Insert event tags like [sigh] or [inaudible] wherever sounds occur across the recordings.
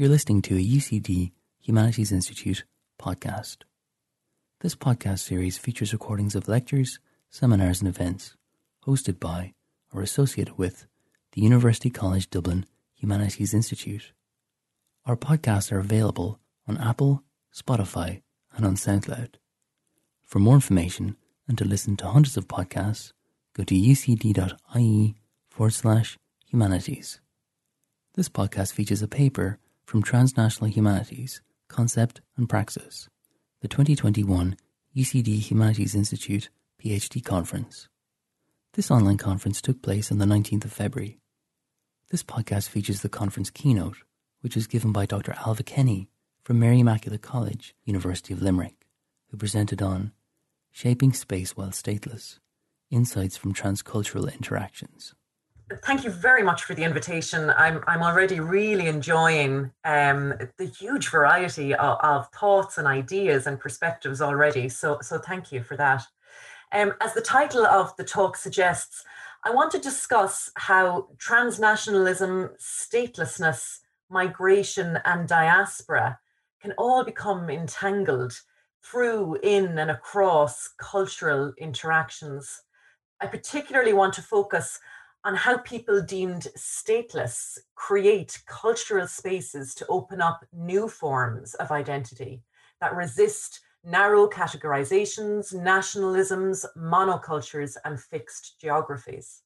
You're listening to a UCD Humanities Institute podcast. This podcast series features recordings of lectures, seminars, and events hosted by or associated with the University College Dublin Humanities Institute. Our podcasts are available on Apple, Spotify, and on SoundCloud. For more information and to listen to hundreds of podcasts, go to ucd.ie forward slash humanities. This podcast features a paper from Transnational Humanities, Concept and Praxis, the 2021 UCD Humanities Institute PhD Conference. This online conference took place on the 19th of February. This podcast features the conference keynote, which was given by Dr. Ailbhe Kenny from Mary Immaculate College, University of Limerick, who presented on Shaping Space While Stateless Insights from Transcultural Interactions thank you very much for the invitation. I'm I'm already really enjoying um, the huge variety of, of, thoughts and ideas and perspectives already. So so thank you for that. Um, as the title of the talk suggests, I want to discuss how transnationalism, statelessness, migration, and diaspora can all become entangled through, in, and across cultural interactions. I particularly want to focus on how people deemed stateless create cultural spaces to open up new forms of identity that resist narrow categorizations, nationalisms, monocultures, and fixed geographies.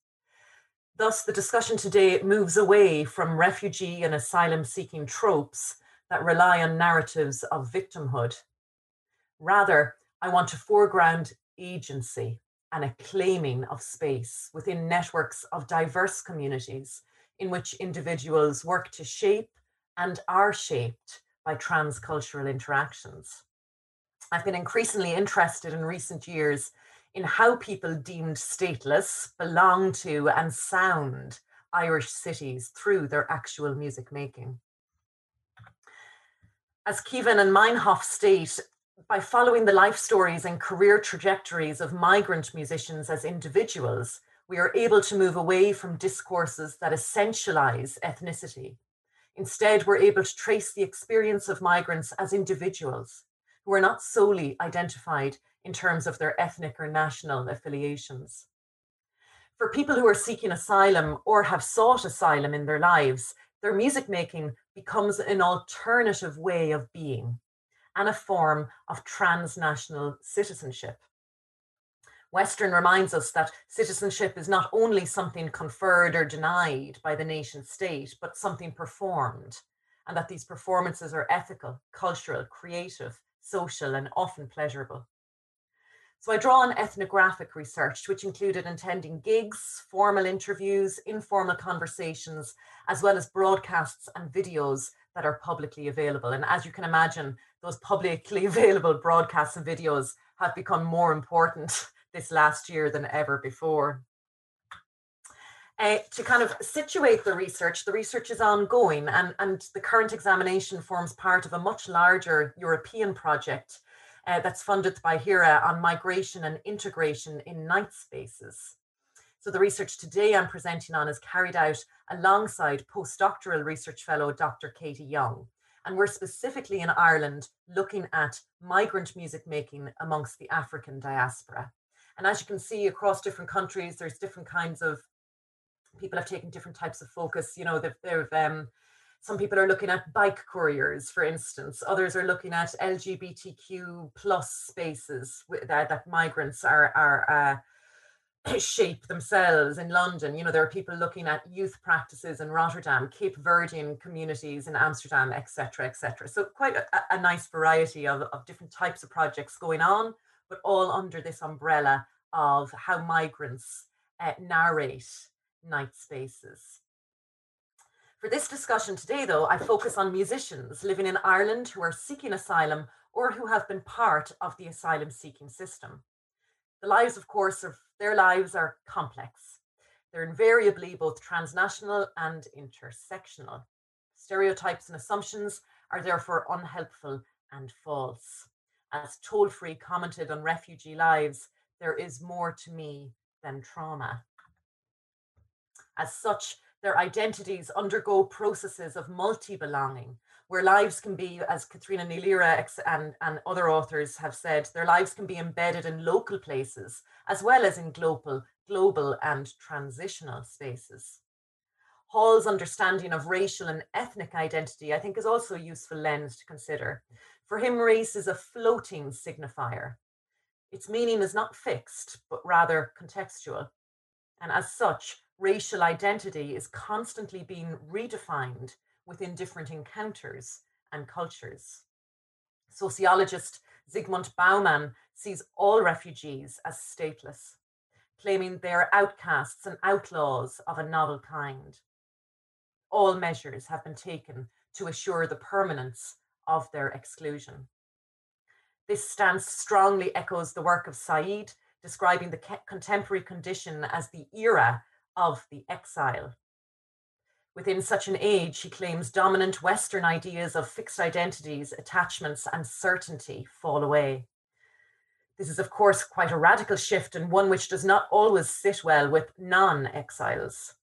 Thus, the discussion today moves away from refugee and asylum seeking tropes that rely on narratives of victimhood. Rather, I want to foreground agency, and a claiming of space within networks of diverse communities in which individuals work to shape and are shaped by transcultural interactions. I've been increasingly interested in recent years in how people deemed stateless belong to and sound Irish cities through their actual music making. As Kiwan and Meinhof state, by following the life stories and career trajectories of migrant musicians as individuals, we are able to move away from discourses that essentialize ethnicity. Instead, we're able to trace the experience of migrants as individuals who are not solely identified in terms of their ethnic or national affiliations. For people who are seeking asylum or have sought asylum in their lives, their music making becomes an alternative way of being and a form of transnational citizenship. Western reminds us that citizenship is not only something conferred or denied by the nation state, but something performed, and that these performances are ethical, cultural, creative, social, and often pleasurable. So I draw on ethnographic research, which included attending gigs, formal interviews, informal conversations, as well as broadcasts and videos that are publicly available. And as you can imagine, those publicly [laughs] available broadcasts and videos have become more important [laughs] this last year than ever before. Uh, to kind of situate the research, the research is ongoing and, and the current examination forms part of a much larger European project uh, that's funded by HERA on migration and integration in night spaces. So the research today I'm presenting on is carried out alongside postdoctoral research fellow Dr. Katie Young. And we're specifically in Ireland looking at migrant music making amongst the African diaspora. And as you can see across different countries, there's different kinds of people have taken different types of focus. You know, they've, they've um, some people are looking at bike couriers, for instance. Others are looking at LGBTQ plus spaces that, that migrants are are uh, shape themselves in London. You know, there are people looking at youth practices in Rotterdam, Cape Verdean communities in Amsterdam, etc., etc. So quite a, a, nice variety of, of different types of projects going on, but all under this umbrella of how migrants uh, narrate night spaces. For this discussion today, though, I focus on musicians living in Ireland who are seeking asylum or who have been part of the asylum seeking system. The lives, of course, of their lives are complex. They're invariably both transnational and intersectional. Stereotypes and assumptions are therefore unhelpful and false. As Toll Free commented on refugee lives, there is more to me than trauma. As such, Their identities undergo processes of multi belonging, where lives can be, as Katrina Líocha and, and other authors have said, their lives can be embedded in local places as well as in global, global and transitional spaces. Hall's understanding of racial and ethnic identity, I think, is also a useful lens to consider. For him, race is a floating signifier. Its meaning is not fixed, but rather contextual. And as such, racial identity is constantly being redefined within different encounters and cultures. Sociologist Zygmunt Bauman sees all refugees as stateless, claiming they are outcasts and outlaws of a novel kind all measures have been taken to assure the permanence of their exclusion. This stance strongly echoes the work of Said, describing the contemporary condition as the era of the exile. Within such an age, he claims dominant Western ideas of fixed identities, attachments, and certainty fall away. This is, of course, quite a radical shift and one which does not always sit well with non exiles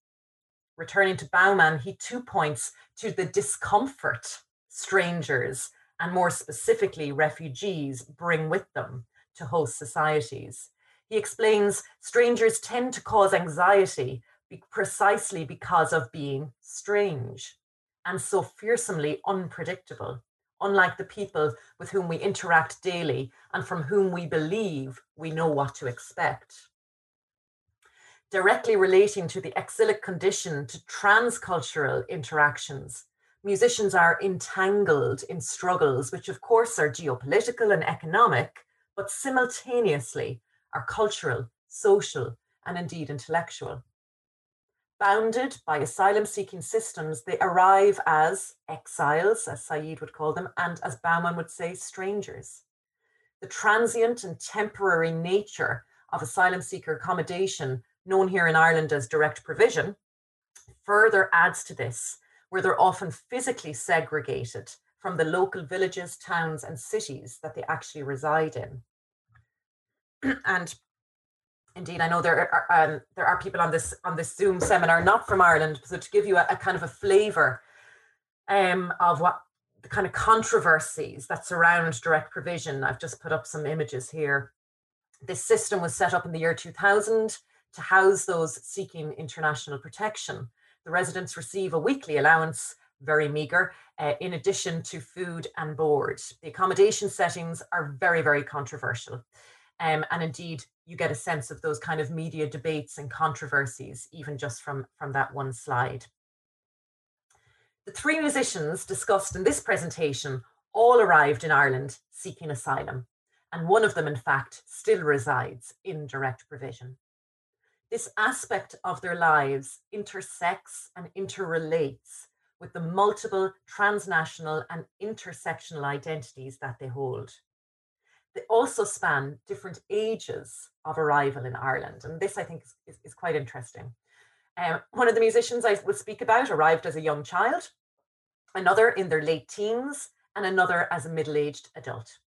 returning to Bauman, he too points to the discomfort strangers and more specifically refugees bring with them to host societies. He explains strangers tend to cause anxiety precisely because of being strange and so fearsomely unpredictable, unlike the people with whom we interact daily and from whom we believe we know what to expect directly relating to the exilic condition to transcultural interactions. Musicians are entangled in struggles, which of course are geopolitical and economic, but simultaneously are cultural, social, and indeed intellectual. Bounded by asylum seeking systems, they arrive as exiles, as Said would call them, and as Bauman would say, strangers. The transient and temporary nature of asylum seeker accommodation known here in Ireland as direct provision, further adds to this, where they're often physically segregated from the local villages, towns, and cities that they actually reside in. [clears throat] and indeed, I know there are um, there are people on this on this Zoom seminar not from Ireland, so to give you a, a kind of a flavour um, of what the kind of controversies that surround direct provision. I've just put up some images here. This system was set up in the year 2000 to house those seeking international protection. The residents receive a weekly allowance, very meagre, uh, in addition to food and board. The accommodation settings are very, very controversial. Um, and indeed, you get a sense of those kind of media debates and controversies, even just from, from that one slide. The three musicians discussed in this presentation all arrived in Ireland seeking asylum, and one of them, in fact, still resides in direct provision this aspect of their lives intersects and interrelates with the multiple transnational and intersectional identities that they hold. They also span different ages of arrival in Ireland, and this I think is, is, is quite interesting. Um, one of the musicians I will speak about arrived as a young child, another in their late teens, and another as a middle aged adult.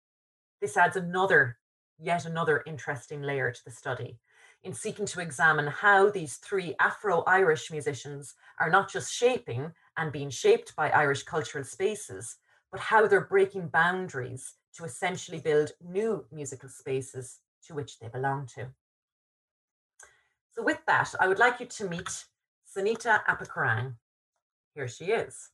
This adds another, yet another interesting layer to the study in seeking to examine how these three Afro Irish musicians are not just shaping and being shaped by Irish cultural spaces, but how they're breaking boundaries to essentially build new musical spaces to which they belong to. So, with that, I would like you to meet Senita Appiakorang. Here she is.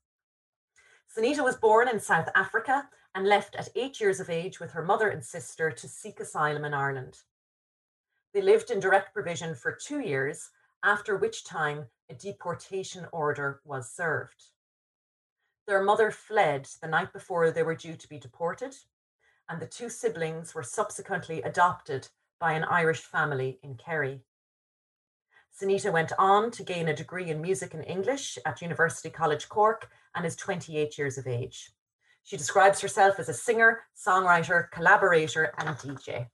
Senita was born in South Africa and left at eight years of age with her mother and sister to seek asylum in Ireland. They lived in direct provision for two years, after which time a deportation order was served. Their mother fled the night before they were due to be deported, and the two siblings were subsequently adopted by an Irish family in Kerry. Senita went on to gain a degree in music and English at University College Cork and is 28 years of age. She describes herself as a singer, songwriter, collaborator, and DJ.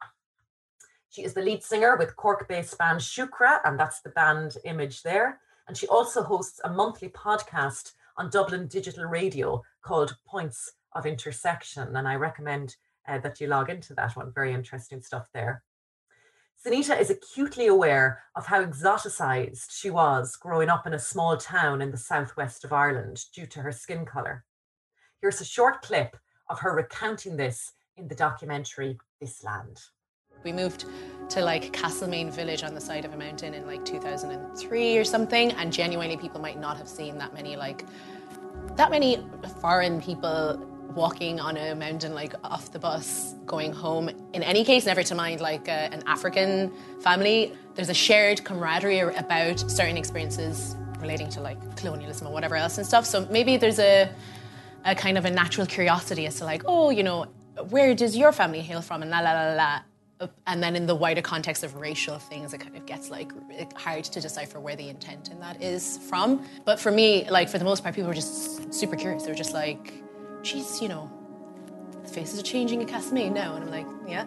She is the lead singer with Cork based band Shookrah, and that's the band image there. And she also hosts a monthly podcast on Dublin Digital Radio called Points of Intersection. And I recommend uh, that you log into that one. Very interesting stuff there. Senita is acutely aware of how exoticized she was growing up in a small town in the southwest of Ireland due to her skin colour. Here's a short clip of her recounting this in the documentary This Land. We moved to like Castlemaine village on the side of a mountain in like 2003 or something, and genuinely people might not have seen that many like that many foreign people walking on a mountain like off the bus going home. In any case never to mind like uh, an african family. There's a shared camaraderie about certain experiences relating to like colonialism or whatever else and stuff. So maybe there's a, a kind of a natural curiosity as to like oh you know where does your family hail from? And la la la la and then in the wider context of racial things it kind of gets like hard to decipher where the intent in that is from. But for me like for the most part people were just super curious. They were just like she's, you know, faces are changing in Castlemaine now. And I'm like, yeah.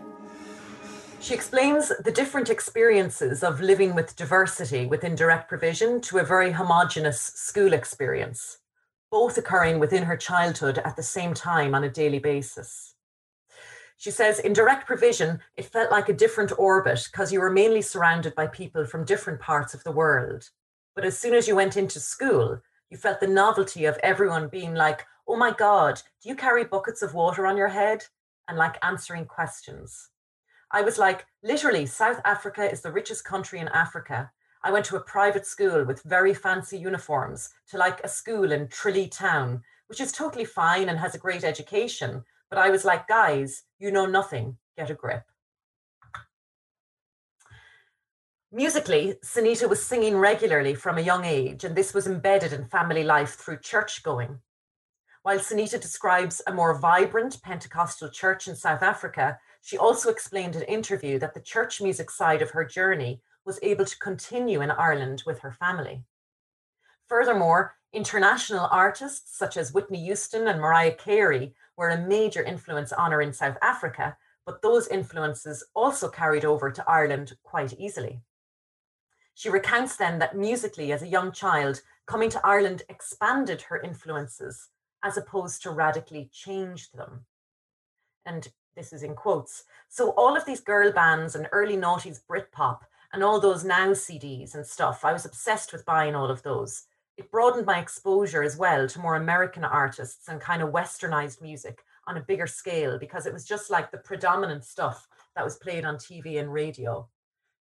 She explains the different experiences of living with diversity within direct provision to a very homogenous school experience, both occurring within her childhood at the same time on a daily basis. She says in direct provision, it felt like a different orbit because you were mainly surrounded by people from different parts of the world. But as soon as you went into school, you felt the novelty of everyone being like, oh my God, do you carry buckets of water on your head? And like answering questions. I was like, literally, South Africa is the richest country in Africa. I went to a private school with very fancy uniforms to like a school in Tralee Town, which is totally fine and has a great education. But I was like, guys, you know nothing, get a grip. Musically, Senita was singing regularly from a young age, and this was embedded in family life through church going. While Senita describes a more vibrant Pentecostal church in South Africa, she also explained in an interview that the church music side of her journey was able to continue in Ireland with her family. Furthermore, international artists such as Whitney Houston and Mariah Carey were a major influence on her in South Africa, but those influences also carried over to Ireland quite easily. She recounts then that musically, as a young child, coming to Ireland expanded her influences as opposed to radically change them. And this is in quotes. So all of these girl bands and early noughties Britpop and all those now CDs and stuff, I was obsessed with buying all of those. It broadened my exposure as well to more American artists and kind of westernized music on a bigger scale because it was just like the predominant stuff that was played on TV and radio.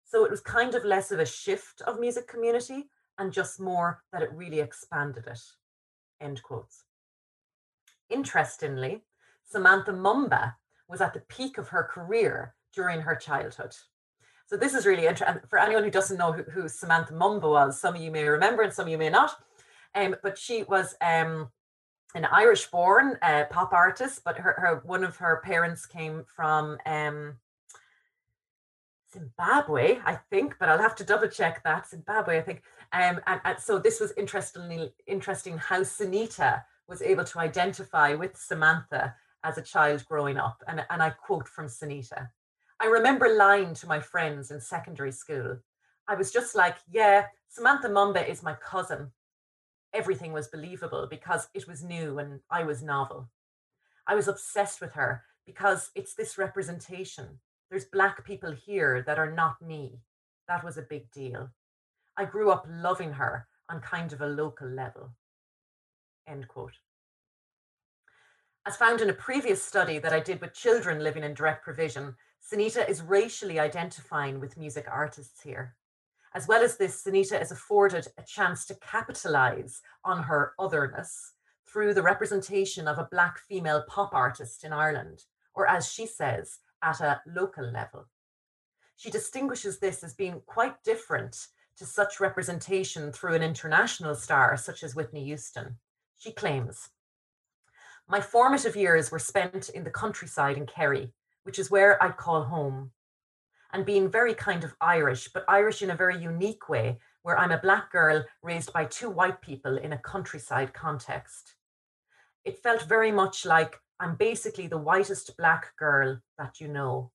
So it was kind of less of a shift of music community and just more that it really expanded it. End quotes. Interestingly, Samantha Mumba was at the peak of her career during her childhood. So this is really interesting. For anyone who doesn't know who, who, Samantha Mumba was, some of you may remember and some of you may not. Um, but she was um, an Irish-born uh, pop artist, but her, her one of her parents came from um, Zimbabwe, I think, but I'll have to double check that. Zimbabwe, I think. Um, and, and so this was interestingly interesting how Senita was able to identify with Samantha as a child growing up. And, and I quote from Senita I remember lying to my friends in secondary school. I was just like, yeah, Samantha Mumba is my cousin. Everything was believable because it was new and I was novel. I was obsessed with her because it's this representation. There's Black people here that are not me. That was a big deal. I grew up loving her on kind of a local level. End quote. As found in a previous study that I did with children living in direct provision, Senita is racially identifying with music artists here. As well as this, Senita is afforded a chance to capitalize on her otherness through the representation of a Black female pop artist in Ireland, or as she says, at a local level. She distinguishes this as being quite different to such representation through an international star such as Whitney Houston. She claims, My formative years were spent in the countryside in Kerry, which is where I'd call home. And being very kind of Irish, but Irish in a very unique way, where I'm a black girl raised by two white people in a countryside context. It felt very much like I'm basically the whitest black girl that you know.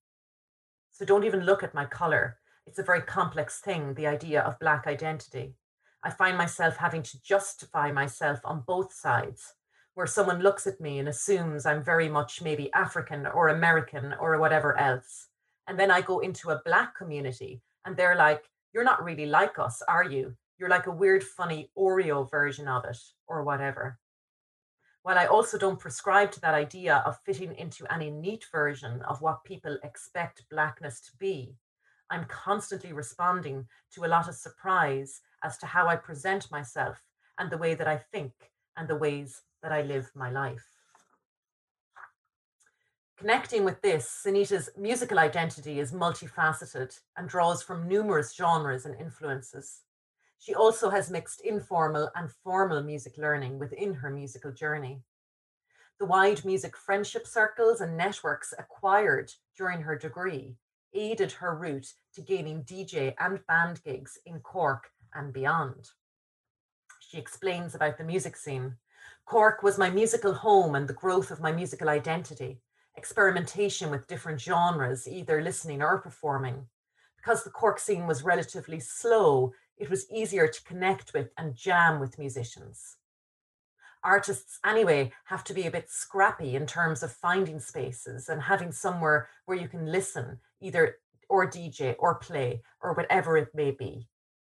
So don't even look at my color. It's a very complex thing, the idea of black identity. I find myself having to justify myself on both sides, where someone looks at me and assumes I'm very much maybe African or American or whatever else. And then I go into a black community and they're like, You're not really like us, are you? You're like a weird, funny Oreo version of it, or whatever. While I also don't prescribe to that idea of fitting into any neat version of what people expect blackness to be, I'm constantly responding to a lot of surprise as to how I present myself and the way that I think and the ways that I live my life. Connecting with this, Senita's musical identity is multifaceted and draws from numerous genres and influences. She also has mixed informal and formal music learning within her musical journey. The wide music friendship circles and networks acquired during her degree aided her route to gaining DJ and band gigs in Cork and beyond. She explains about the music scene. Cork was my musical home and the growth of my musical identity, experimentation with different genres, either listening or performing. Because the Cork scene was relatively slow, it was easier to connect with and jam with musicians. Artists, anyway, have to be a bit scrappy in terms of finding spaces and having somewhere where you can listen, either or DJ or play or whatever it may be,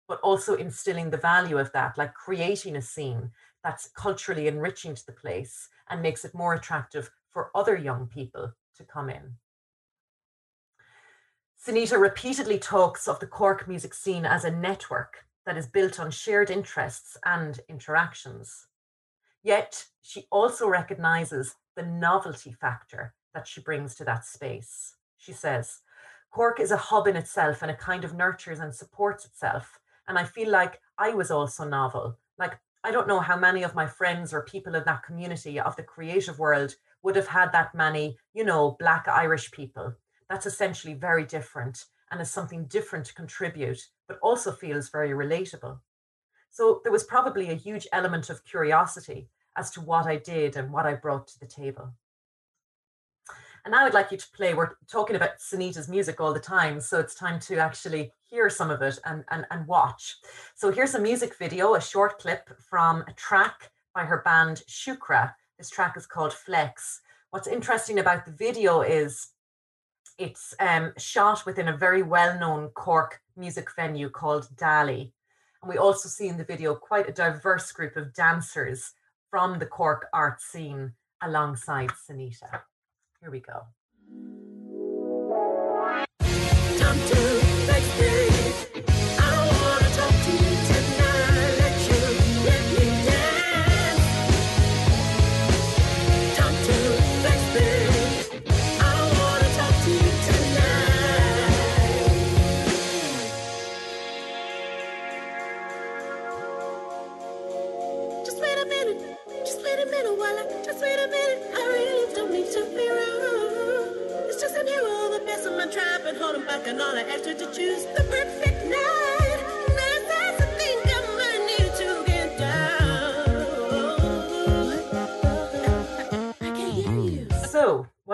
but also instilling the value of that, like creating a scene that's culturally enriching to the place and makes it more attractive for other young people to come in. Senita repeatedly talks of the Cork music scene as a network that is built on shared interests and interactions. Yet she also recognizes the novelty factor that she brings to that space. She says, Cork is a hub in itself and it kind of nurtures and supports itself. And I feel like I was also novel. Like, I don't know how many of my friends or people in that community of the creative world would have had that many, you know, Black Irish people that's essentially very different and is something different to contribute, but also feels very relatable. So there was probably a huge element of curiosity as to what I did and what I brought to the table. And now I'd like you to play. We're talking about Senita's music all the time, so it's time to actually hear some of it and, and, and watch. So here's a music video, a short clip from a track by her band Shookrah. This track is called Flex. What's interesting about the video is it's um, shot within a very well-known Cork music venue called Dali. And we also see in the video quite a diverse group of dancers from the Cork art scene alongside Senita. Here we go.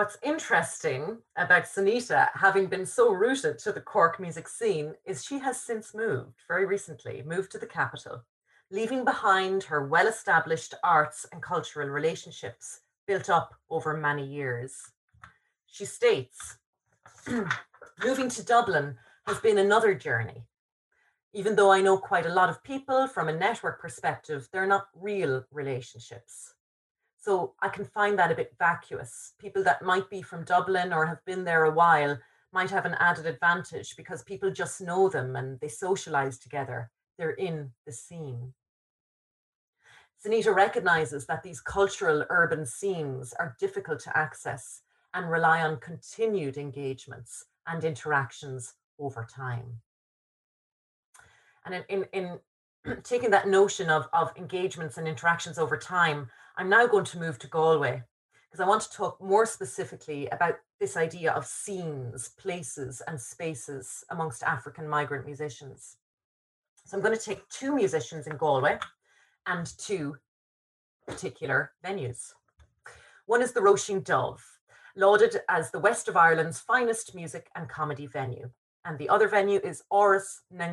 What's interesting about Senita, having been so rooted to the Cork music scene, is she has since moved, very recently, moved to the capital, leaving behind her well established arts and cultural relationships built up over many years. She states, [clears throat] moving to Dublin has been another journey. Even though I know quite a lot of people from a network perspective, they're not real relationships. So I can find that a bit vacuous. People that might be from Dublin or have been there a while might have an added advantage because people just know them and they socialize together. They're in the scene. Senita recognizes that these cultural urban scenes are difficult to access and rely on continued engagements and interactions over time. And in, in, in [clears throat] taking that notion of, of engagements and interactions over time, I'm now going to move to Galway because I want to talk more specifically about this idea of scenes, places, and spaces amongst African migrant musicians. So I'm going to take two musicians in Galway and two particular venues. One is the Roisin Dubh, lauded as the West of Ireland's finest music and comedy venue. And the other venue is Áras na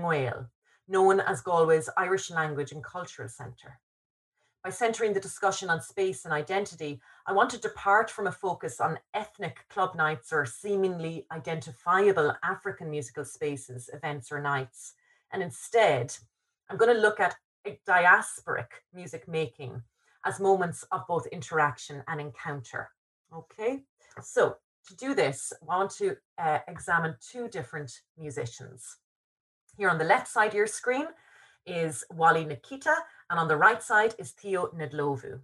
known as Galway's Irish Language and Cultural Centre. by centering the discussion on space and identity, I want to depart from a focus on ethnic club nights or seemingly identifiable African musical spaces, events, or nights. And instead, I'm going to look at diasporic music making as moments of both interaction and encounter. Okay, so to do this, I want to uh, examine two different musicians. Here on the left side of your screen is Wally Nikita, and on the right side is Theo Ndlovu.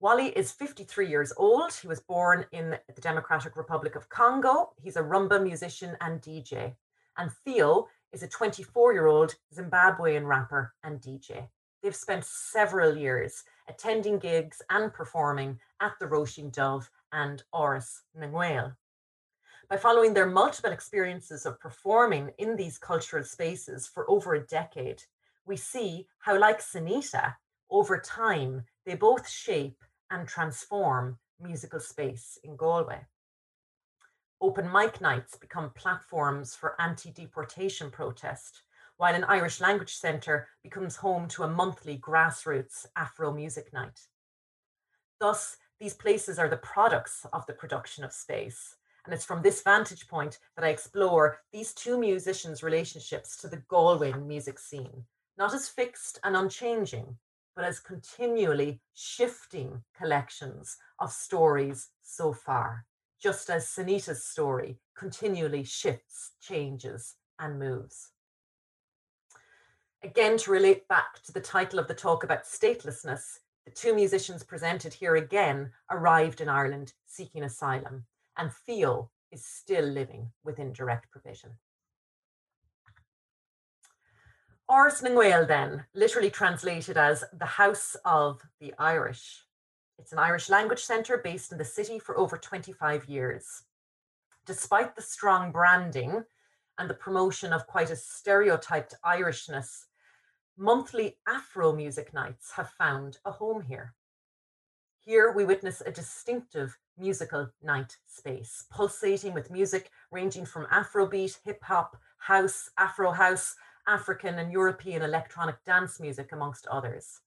Wally is 53 years old. He was born in the Democratic Republic of Congo. He's a rumba musician and DJ. And Theo is a 24 year old Zimbabwean rapper and DJ. They've spent several years attending gigs and performing at the Roisin Dubh and Áras Gael. By following their multiple experiences of performing in these cultural spaces for over a decade, we see how, like Senita, over time, they both shape and transform musical space in Galway. Open mic nights become platforms for anti deportation protest, while an Irish language centre becomes home to a monthly grassroots Afro music night. Thus, these places are the products of the production of space. And it's from this vantage point that I explore these two musicians' relationships to the Galway music scene, not as fixed and unchanging, but as continually shifting collections of stories so far just as Senita's story continually shifts, changes, and moves. Again, to relate back to the title of the talk about statelessness, the two musicians presented here again arrived in Ireland seeking asylum, and Theo is still living within direct provision. Áras na then, literally translated as the House of the Irish, it's an Irish language centre based in the city for over 25 years. Despite the strong branding and the promotion of quite a stereotyped Irishness, monthly Afro music nights have found a home here. Here we witness a distinctive musical night space, pulsating with music ranging from Afrobeat, hip hop, house, Afro house, African and European electronic dance music, amongst others.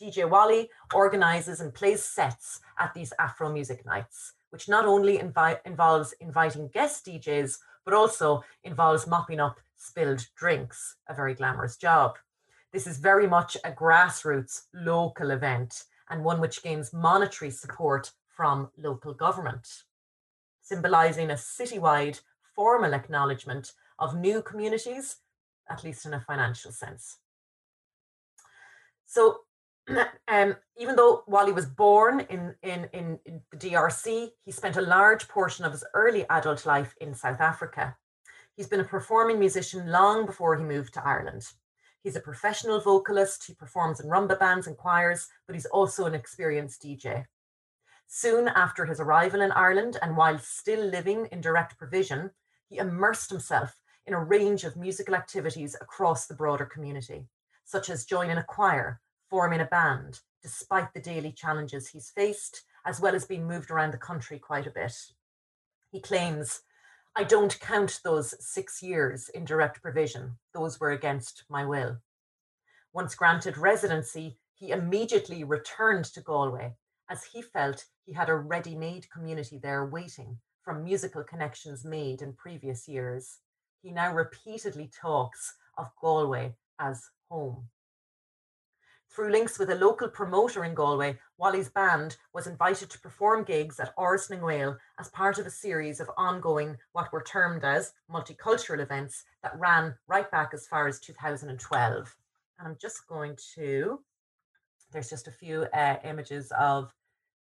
DJ Wally organizes and plays sets at these Afro music nights, which not only invi- involves inviting guest DJs, but also involves mopping up spilled drinks, a very glamorous job. This is very much a grassroots local event and one which gains monetary support from local government, symbolizing a citywide formal acknowledgement of new communities, at least in a financial sense. So [clears throat] um, even though Wally was born in, in, in, in the DRC, he spent a large portion of his early adult life in South Africa. He's been a performing musician long before he moved to Ireland. He's a professional vocalist. He performs in rumba bands and choirs, but he's also an experienced DJ. Soon after his arrival in Ireland, and while still living in direct provision, he immersed himself in a range of musical activities across the broader community, such as joining a choir, forming a band, despite the daily challenges he's faced, as well as being moved around the country quite a bit. He claims, I don't count those six years in direct provision, those were against my will. Once granted residency, he immediately returned to Galway as he felt he had a ready made community there waiting from musical connections made in previous years. He now repeatedly talks of Galway as home. Through links with a local promoter in Galway, Wally's band was invited to perform gigs at na nGael as part of a series of ongoing, what were termed as multicultural events that ran right back as far as 2012. And I'm just going to, there's just a few uh, images of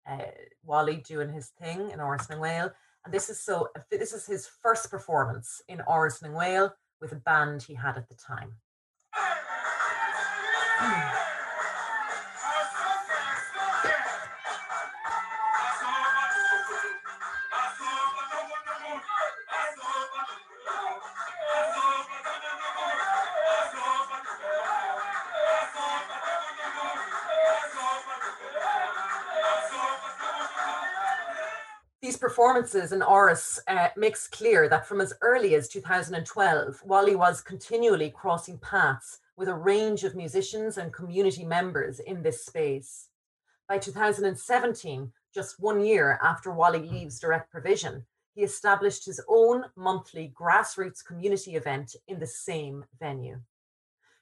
uh, Wally doing his thing in na nGael. And this is so, this is his first performance in na nGael with a band he had at the time. These performances in Áras uh, makes clear that from as early as 2012, Wally was continually crossing paths with a range of musicians and community members in this space. By 2017, just one year after Wally leaves Direct Provision, he established his own monthly grassroots community event in the same venue.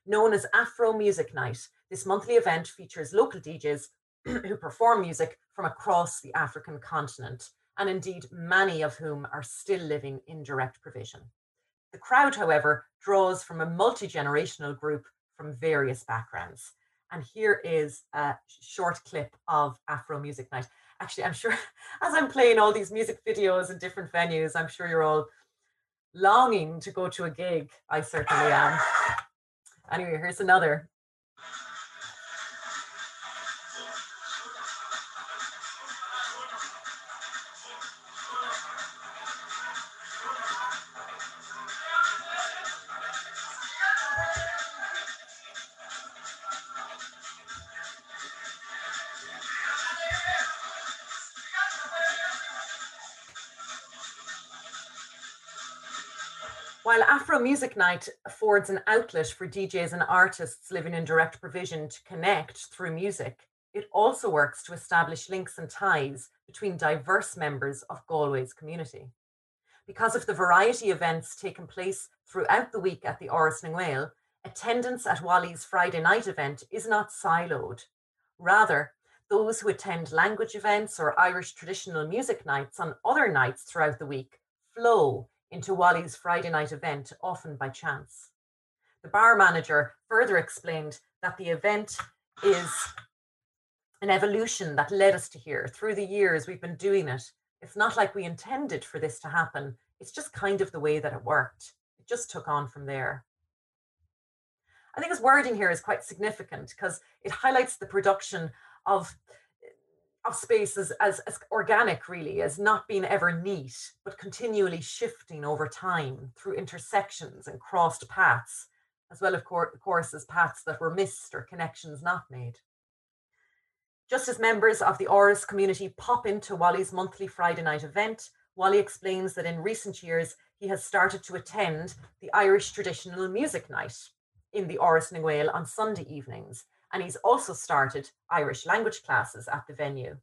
Known as Afro Music Night, this monthly event features local DJs [clears throat] who perform music from across the African continent, and indeed many of whom are still living in direct provision. The crowd, however, draws from a multi generational group from various backgrounds. And here is a short clip of Afro Music Night. Actually, I'm sure [laughs] as I'm playing all these music videos in different venues, I'm sure you're all longing to go to a gig. I certainly am. [laughs] Anyway, here's another Music Night affords an outlet for DJs and artists living in direct provision to connect through music, it also works to establish links and ties between diverse members of Galway's community. Because of the variety of events taking place throughout the week at the na nGael, attendance at Wally's Friday night event is not siloed. Rather, those who attend language events or Irish traditional music nights on other nights throughout the week flow into Wally's Friday night event, often by chance. The bar manager further explained that the event is an evolution that led us to here. Through the years, we've been doing it. It's not like we intended for this to happen, it's just kind of the way that it worked. It just took on from there. I think his wording here is quite significant because it highlights the production of of space as, as, as organic, really, as not being ever neat, but continually shifting over time through intersections and crossed paths, as well, of course, as paths that were missed or connections not made. Just as members of the Áras community pop into Wally's monthly Friday night event, Wally explains that in recent years he has started to attend the Irish traditional music night in the Áras na on Sunday evenings, and he's also started Irish language classes at the venue.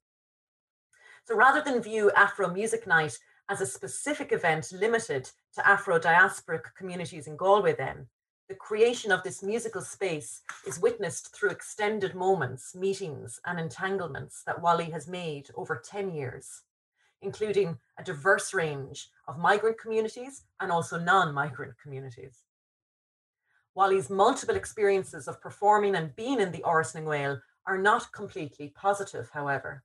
So rather than view Afro Music Night as a specific event limited to Afro diasporic communities in Galway, then, the creation of this musical space is witnessed through extended moments, meetings, and entanglements that Wally has made over 10 years, including a diverse range of migrant communities and also non migrant communities. Wally's multiple experiences of performing and being in the na nGael are not completely positive, however.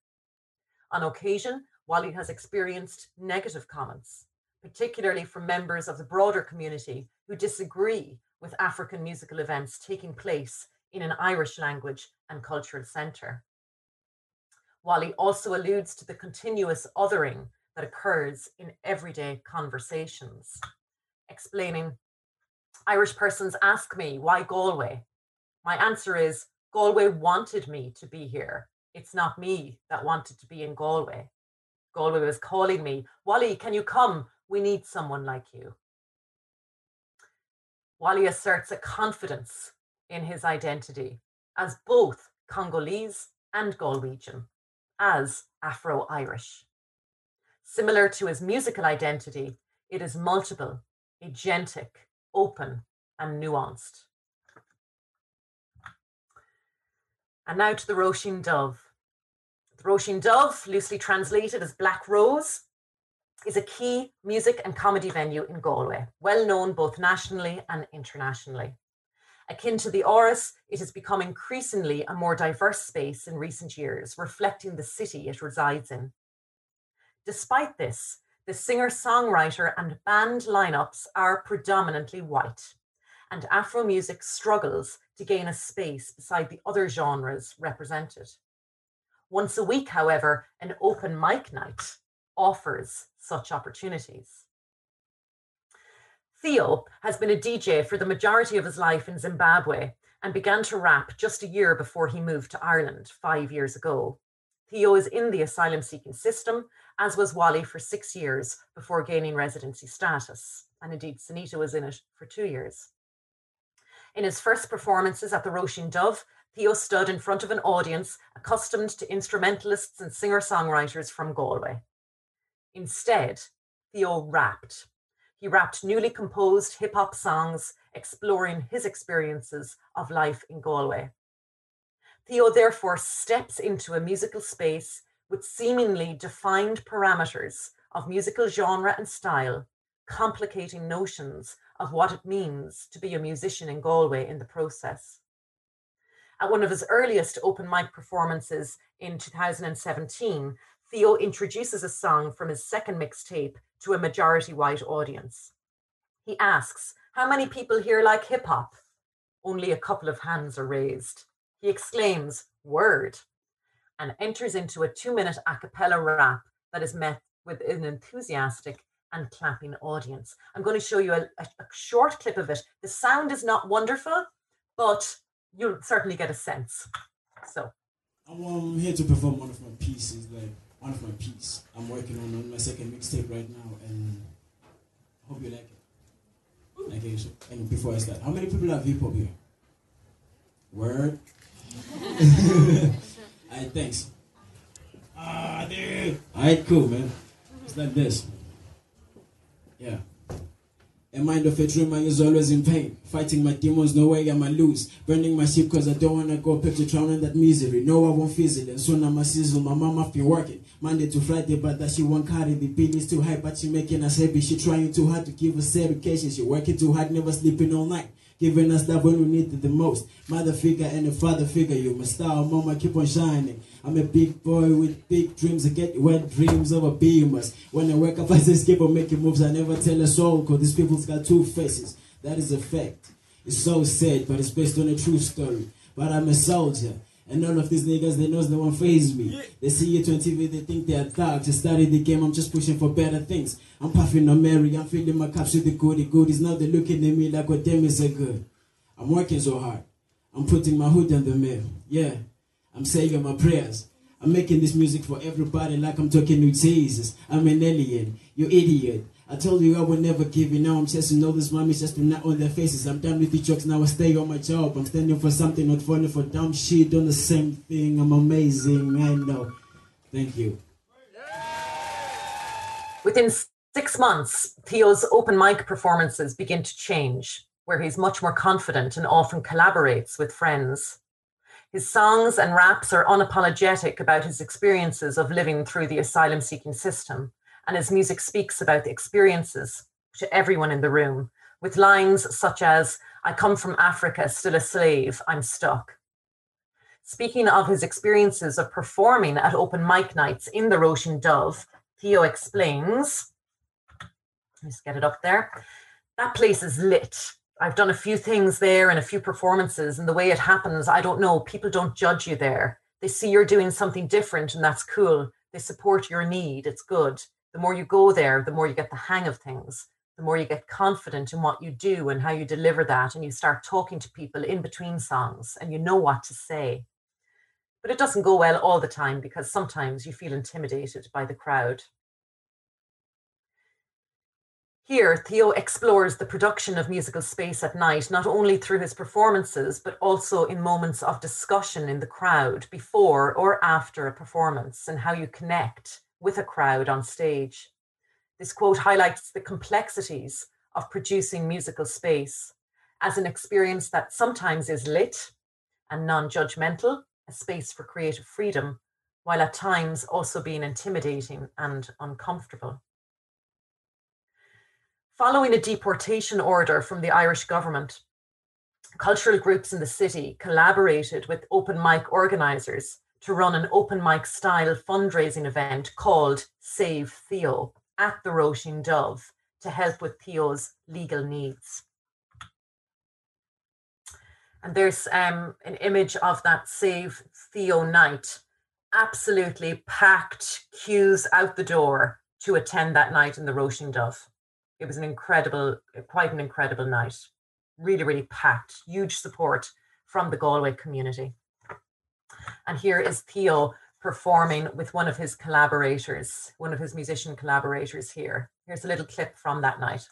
On occasion, Wally has experienced negative comments, particularly from members of the broader community who disagree with African musical events taking place in an Irish language and cultural centre. Wally also alludes to the continuous othering that occurs in everyday conversations, explaining Irish persons ask me, why Galway? My answer is Galway wanted me to be here. It's not me that wanted to be in Galway. Galway was calling me, Wally, can you come? We need someone like you. Wally asserts a confidence in his identity as both Congolese and Galwegian, as Afro Irish. Similar to his musical identity, it is multiple, agentic, open and nuanced. And now to the Róisín Dubh. The Róisín Dubh, loosely translated as Black Rose, is a key music and comedy venue in Galway, well known both nationally and internationally. Akin to the Áras, it has become increasingly a more diverse space in recent years, reflecting the city it resides in. Despite this, the singer songwriter and band lineups are predominantly white, and Afro music struggles to gain a space beside the other genres represented. Once a week, however, an open mic night offers such opportunities. Theo has been a DJ for the majority of his life in Zimbabwe and began to rap just a year before he moved to Ireland five years ago. Theo is in the asylum seeking system as was Wally for six years before gaining residency status. And indeed, Senita was in it for two years. In his first performances at the Roisin Dubh, Theo stood in front of an audience accustomed to instrumentalists and singer songwriters from Galway. Instead, Theo rapped. He rapped newly composed hip hop songs exploring his experiences of life in Galway. Theo therefore steps into a musical space with seemingly defined parameters of musical genre and style, complicating notions of what it means to be a musician in Galway in the process. At one of his earliest open mic performances in 2017, Theo introduces a song from his second mixtape to a majority white audience. He asks, How many people here like hip hop? Only a couple of hands are raised. He exclaims, Word, and enters into a two minute a cappella rap that is met with an enthusiastic and clapping audience. I'm going to show you a, a, short clip of it. The sound is not wonderful, but you'll certainly get a sense. So. I'm um, here to perform one of my pieces, like one of my pieces. I'm working on, on my second mixtape right now, and I hope you like it. So, and before I start, how many people have hip hop here? Word. [laughs] Alright, thanks. Ah, dude. Alright, cool, man. It's like this. Yeah. A mind of a dreamer is always in pain. Fighting my demons, no way I'ma lose. Burning my ship cause I don't wanna go back picture drowning that misery. No, I won't fizzle. And soon I'ma sizzle. My mama been working Monday to Friday, but that she won't carry the bill is too high, but she making us happy. She trying too hard to give us education. She working too hard, never sleeping all night giving us that when we need it the most. Mother figure and a father figure, you my star, mama, keep on shining. I'm a big boy with big dreams. I get wet dreams of a beamers. When I wake up, [laughs] I just keep on making moves. I never tell a soul, cause these people's got two faces. That is a fact. It's so sad, but it's based on a true story. But I'm a soldier. And all of these niggas, they knows no one phase me. They see it on TV, they think they're thugs. To study the game, I'm just pushing for better things. I'm puffing on Mary, I'm feeling my cups with the goody goodies. Now they're looking at me like, what damn is a good. I'm working so hard. I'm putting my hood on the mail. Yeah, I'm saying my prayers. I'm making this music for everybody like I'm talking to Jesus. I'm an alien, you idiot. I told you I would never give you. Now I'm chasing all these mommies just not on their faces. I'm done with the jokes. Now I stay on my job. I'm standing for something, not falling for dumb shit. On the same thing. I'm amazing. I know. Thank you. Within six months, Theo's open mic performances begin to change, where he's much more confident and often collaborates with friends. His songs and raps are unapologetic about his experiences of living through the asylum seeking system and his music speaks about the experiences to everyone in the room, with lines such as, I come from Africa, still a slave, I'm stuck. Speaking of his experiences of performing at open mic nights in the Róisín Dubh, Theo explains, let's get it up there, that place is lit. I've done a few things there and a few performances, and the way it happens, I don't know, people don't judge you there. They see you're doing something different, and that's cool. They support your need, it's good the more you go there, the more you get the hang of things, the more you get confident in what you do and how you deliver that. And you start talking to people in between songs and you know what to say. But it doesn't go well all the time because sometimes you feel intimidated by the crowd. Here, Theo explores the production of musical space at night, not only through his performances, but also in moments of discussion in the crowd before or after a performance and how you connect with a crowd on stage. This quote highlights the complexities of producing musical space as an experience that sometimes is lit and non judgmental, a space for creative freedom, while at times also being intimidating and uncomfortable. Following a deportation order from the Irish government, cultural groups in the city collaborated with open mic organisers to run an open mic style fundraising event called Save Theo at the Róisín Dubh to help with Theo's legal needs. And there's um, an image of that Save Theo night, absolutely packed queues out the door to attend that night in the Róisín Dubh. It was an incredible, quite an incredible night. Really, really packed, huge support from the Galway community. And here is Theo performing with one of his collaborators, one of his musician collaborators here. Here's a little clip from that night.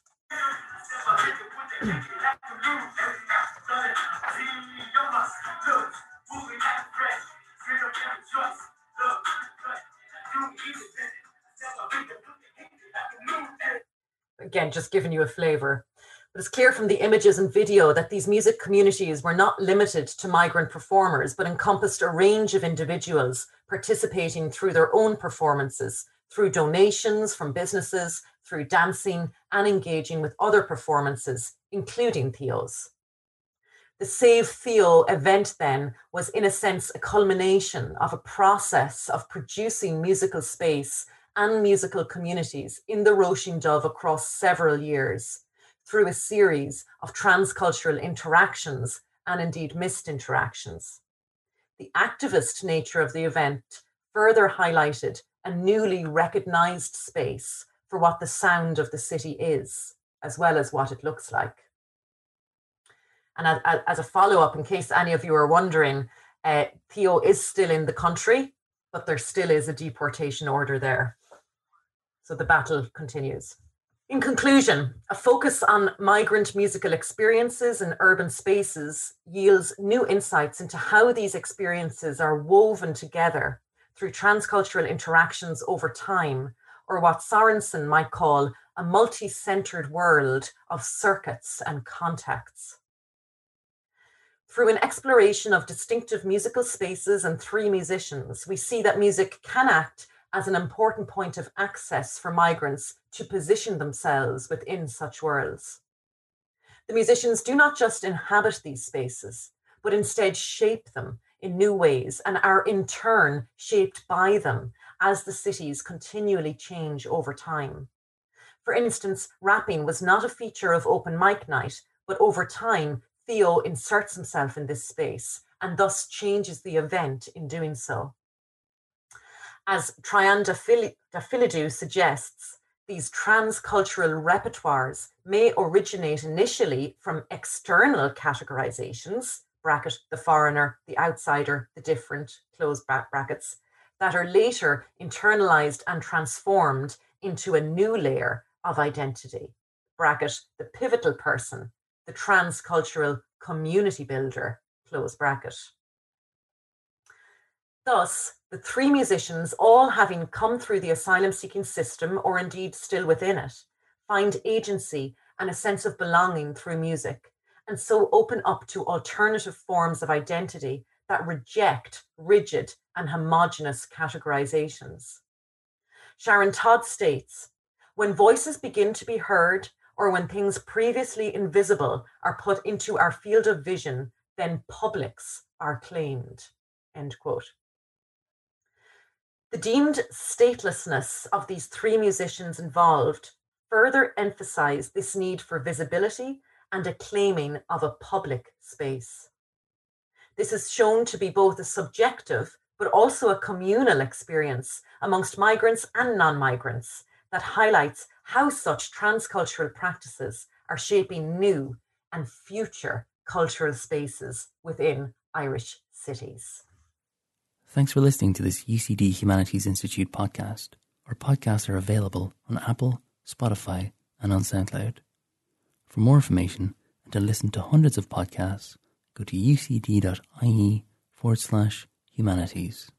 Again, just giving you a flavor. But it's clear from the images and video that these music communities were not limited to migrant performers, but encompassed a range of individuals participating through their own performances, through donations from businesses, through dancing, and engaging with other performances, including Theo's. The Save Theo event then was, in a sense, a culmination of a process of producing musical space and musical communities in the Róisín Dubh across several years through a series of transcultural interactions and indeed missed interactions. The activist nature of the event further highlighted a newly recognized space for what the sound of the city is, as well as what it looks like. And as, a follow up, in case any of you are wondering, uh, Theo is still in the country, but there still is a deportation order there. So the battle continues. In conclusion, a focus on migrant musical experiences in urban spaces yields new insights into how these experiences are woven together through transcultural interactions over time, or what Sorensen might call a multi centered world of circuits and contacts. Through an exploration of distinctive musical spaces and three musicians, we see that music can act as an important point of access for migrants to position themselves within such worlds. The musicians do not just inhabit these spaces, but instead shape them in new ways and are in turn shaped by them as the cities continually change over time. For instance, rapping was not a feature of open mic night, but over time Theo inserts himself in this space and thus changes the event in doing so. As Triandafyllidou suggests, these transcultural repertoires may originate initially from external categorizations, bracket the foreigner, the outsider, the different, close brackets, that are later internalized and transformed into a new layer of identity, bracket the pivotal person, the transcultural community builder, close bracket. Thus, the three musicians, all having come through the asylum seeking system or indeed still within it, find agency and a sense of belonging through music, and so open up to alternative forms of identity that reject rigid and homogenous categorizations. Sharon Todd states when voices begin to be heard or when things previously invisible are put into our field of vision, then publics are claimed. End quote. The deemed statelessness of these three musicians involved further emphasized this need for visibility and a claiming of a public space. This is shown to be both a subjective but also a communal experience amongst migrants and non migrants that highlights how such transcultural practices are shaping new and future cultural spaces within Irish cities. Thanks for listening to this UCD Humanities Institute podcast. Our podcasts are available on Apple, Spotify, and on SoundCloud. For more information and to listen to hundreds of podcasts, go to ucd.ie forward slash humanities.